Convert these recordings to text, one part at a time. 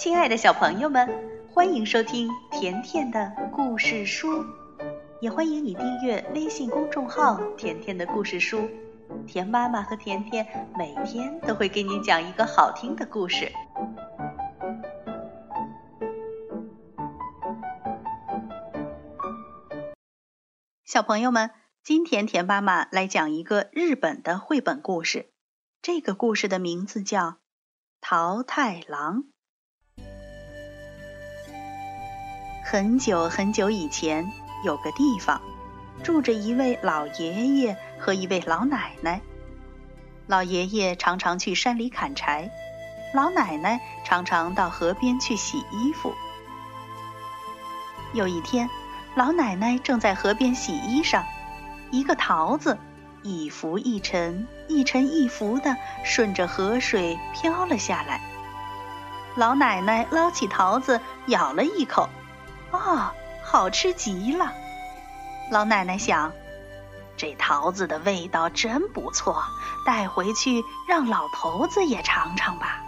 亲爱的小朋友们，欢迎收听甜甜的故事书，也欢迎你订阅微信公众号“甜甜的故事书”。甜妈妈和甜甜每天都会给你讲一个好听的故事。小朋友们，今天甜妈妈来讲一个日本的绘本故事，这个故事的名字叫《桃太郎》。很久很久以前，有个地方，住着一位老爷爷和一位老奶奶。老爷爷常常去山里砍柴，老奶奶常常到河边去洗衣服。有一天，老奶奶正在河边洗衣裳，一个桃子一浮一沉、一沉一浮的顺着河水飘了下来。老奶奶捞起桃子，咬了一口。哦，好吃极了！老奶奶想，这桃子的味道真不错，带回去让老头子也尝尝吧。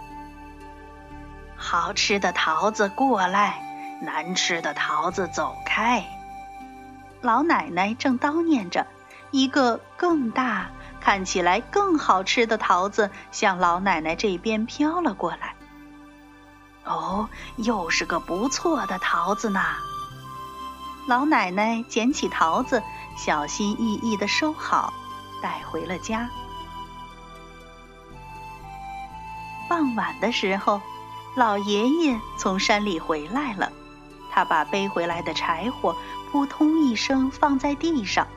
好吃的桃子过来，难吃的桃子走开。老奶奶正叨念着，一个更大、看起来更好吃的桃子向老奶奶这边飘了过来。哦，又是个不错的桃子呢。老奶奶捡起桃子，小心翼翼地收好，带回了家。傍晚的时候，老爷爷从山里回来了，他把背回来的柴火扑通一声放在地上。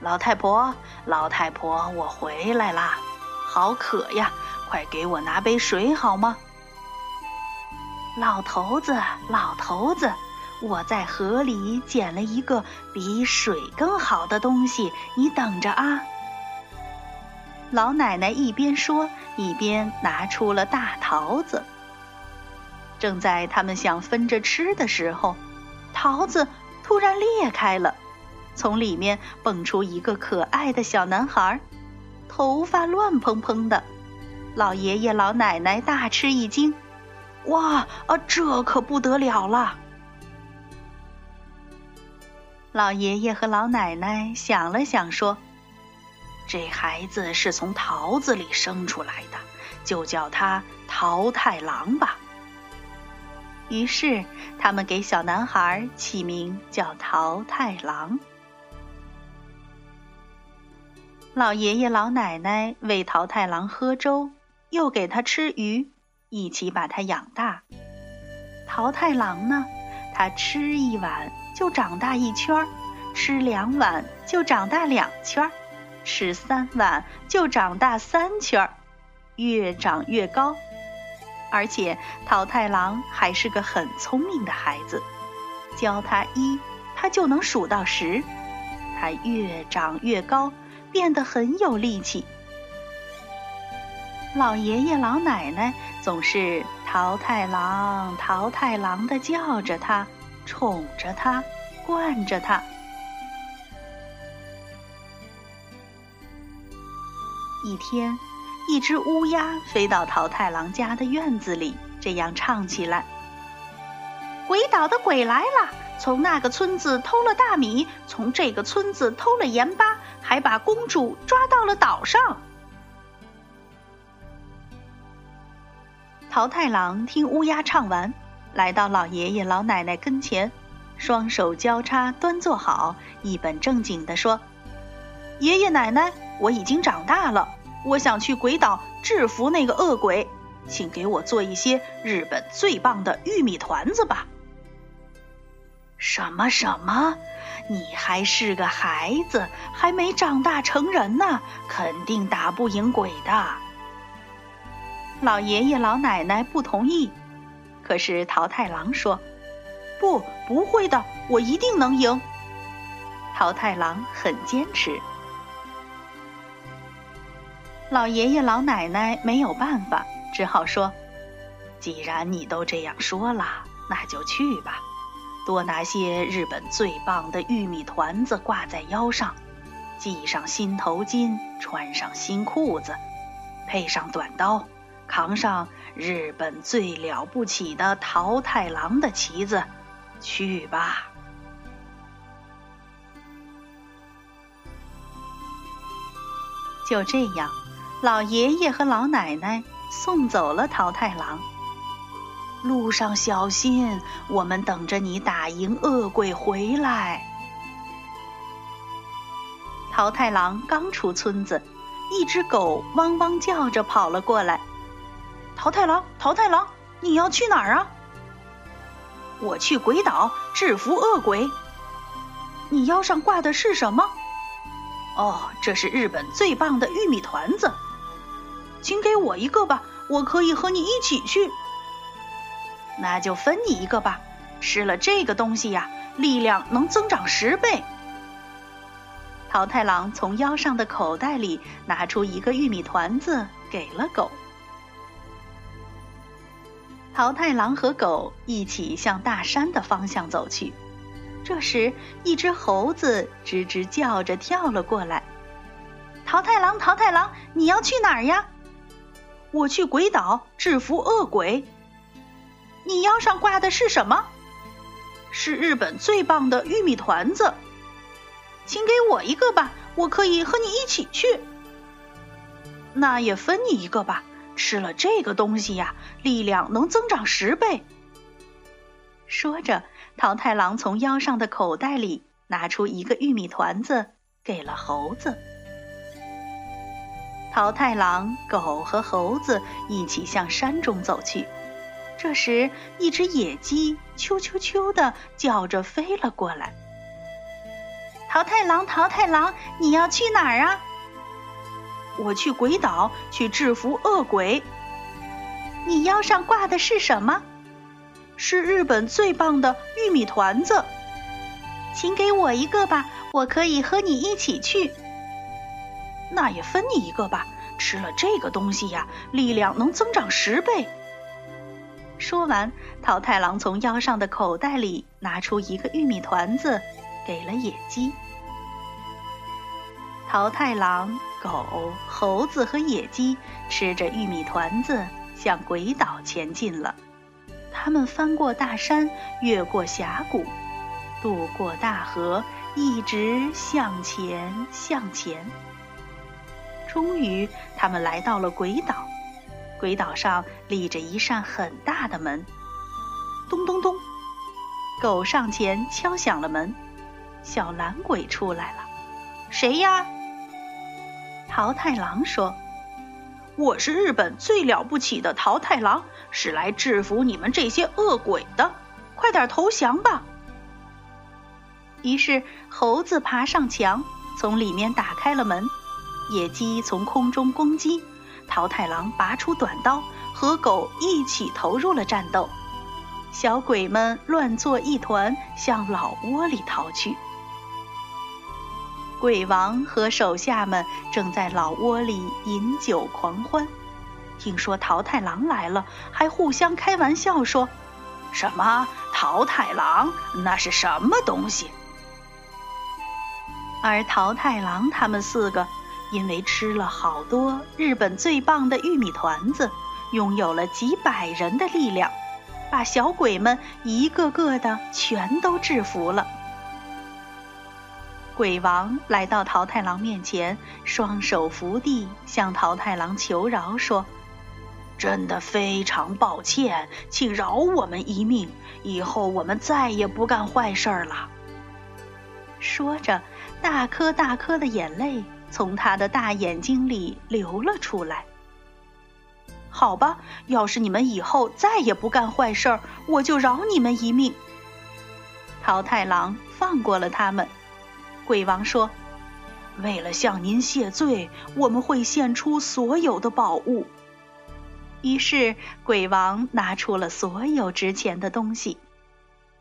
老太婆，老太婆，我回来啦，好渴呀，快给我拿杯水好吗？老头子，老头子，我在河里捡了一个比水更好的东西，你等着啊！老奶奶一边说，一边拿出了大桃子。正在他们想分着吃的时候，桃子突然裂开了，从里面蹦出一个可爱的小男孩，头发乱蓬蓬的。老爷爷、老奶奶大吃一惊。哇啊，这可不得了了！老爷爷和老奶奶想了想，说：“这孩子是从桃子里生出来的，就叫他桃太郎吧。”于是，他们给小男孩起名叫桃太郎。老爷爷、老奶奶喂桃太郎喝粥，又给他吃鱼。一起把它养大。桃太郎呢，他吃一碗就长大一圈儿，吃两碗就长大两圈儿，吃三碗就长大三圈儿，越长越高。而且桃太郎还是个很聪明的孩子，教他一，他就能数到十。他越长越高，变得很有力气。老爷爷、老奶奶总是桃太郎、桃太郎的叫着他，宠着他，惯着他。一天，一只乌鸦飞到桃太郎家的院子里，这样唱起来：“鬼岛的鬼来了，从那个村子偷了大米，从这个村子偷了盐巴，还把公主抓到了岛上。”桃太郎听乌鸦唱完，来到老爷爷老奶奶跟前，双手交叉端坐好，一本正经地说：“爷爷奶奶，我已经长大了，我想去鬼岛制服那个恶鬼，请给我做一些日本最棒的玉米团子吧。”什么什么？你还是个孩子，还没长大成人呢，肯定打不赢鬼的。老爷爷、老奶奶不同意，可是桃太郎说：“不，不会的，我一定能赢。”桃太郎很坚持。老爷爷、老奶奶没有办法，只好说：“既然你都这样说了，那就去吧。多拿些日本最棒的玉米团子挂在腰上，系上新头巾，穿上新裤子，配上短刀。”扛上日本最了不起的桃太郎的旗子，去吧。就这样，老爷爷和老奶奶送走了桃太郎。路上小心，我们等着你打赢恶鬼回来。桃太郎刚出村子，一只狗汪汪叫着跑了过来。桃太郎，桃太郎，你要去哪儿啊？我去鬼岛制服恶鬼。你腰上挂的是什么？哦，这是日本最棒的玉米团子，请给我一个吧，我可以和你一起去。那就分你一个吧，吃了这个东西呀，力量能增长十倍。桃太郎从腰上的口袋里拿出一个玉米团子，给了狗。桃太郎和狗一起向大山的方向走去。这时，一只猴子吱吱叫着跳了过来。桃太郎，桃太郎，你要去哪儿呀？我去鬼岛制服恶鬼。你腰上挂的是什么？是日本最棒的玉米团子，请给我一个吧，我可以和你一起去。那也分你一个吧，吃了这个东西呀，力量能增长十倍。说着。桃太郎从腰上的口袋里拿出一个玉米团子，给了猴子。桃太郎、狗和猴子一起向山中走去。这时，一只野鸡“啾啾啾”的叫着飞了过来。桃太郎，桃太郎，你要去哪儿啊？我去鬼岛去制服恶鬼。你腰上挂的是什么？是日本最棒的玉米团子，请给我一个吧，我可以和你一起去。那也分你一个吧，吃了这个东西呀，力量能增长十倍。说完，桃太郎从腰上的口袋里拿出一个玉米团子，给了野鸡。桃太郎、狗、猴子和野鸡吃着玉米团子，向鬼岛前进了。他们翻过大山，越过峡谷，渡过大河，一直向前向前。终于，他们来到了鬼岛。鬼岛上立着一扇很大的门。咚咚咚，狗上前敲响了门。小懒鬼出来了。谁呀？桃太郎说。我是日本最了不起的桃太郎，是来制服你们这些恶鬼的。快点投降吧！于是猴子爬上墙，从里面打开了门；野鸡从空中攻击，桃太郎拔出短刀，和狗一起投入了战斗。小鬼们乱作一团，向老窝里逃去。鬼王和手下们正在老窝里饮酒狂欢，听说桃太郎来了，还互相开玩笑说：“什么桃太郎？那是什么东西？”而桃太郎他们四个因为吃了好多日本最棒的玉米团子，拥有了几百人的力量，把小鬼们一个个的全都制服了。鬼王来到桃太郎面前，双手扶地，向桃太郎求饶说：“真的非常抱歉，请饶我们一命，以后我们再也不干坏事了。”说着，大颗大颗的眼泪从他的大眼睛里流了出来。好吧，要是你们以后再也不干坏事，我就饶你们一命。桃太郎放过了他们。鬼王说：“为了向您谢罪，我们会献出所有的宝物。”于是，鬼王拿出了所有值钱的东西。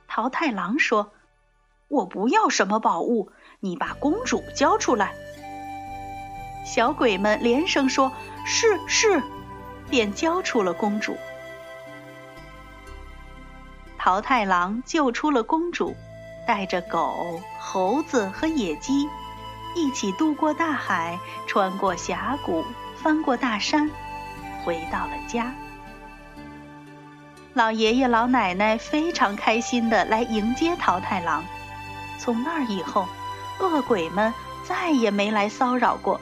桃太郎说：“我不要什么宝物，你把公主交出来。”小鬼们连声说：“是是。”便交出了公主。桃太郎救出了公主。带着狗、猴子和野鸡，一起渡过大海，穿过峡谷，翻过大山，回到了家。老爷爷老奶奶非常开心地来迎接桃太郎。从那以后，恶鬼们再也没来骚扰过。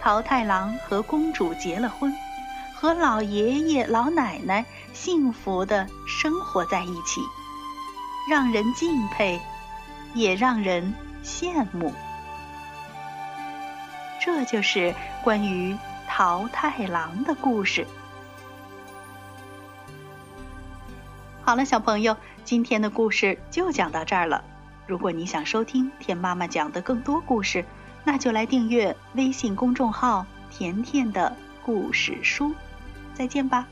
桃太郎和公主结了婚，和老爷爷老奶奶幸福地生活在一起，让人敬佩，也让人羡慕。这就是关于桃太郎的故事。好了，小朋友，今天的故事就讲到这儿了。如果你想收听田妈妈讲的更多故事，那就来订阅微信公众号“甜甜的故事书”。再见吧。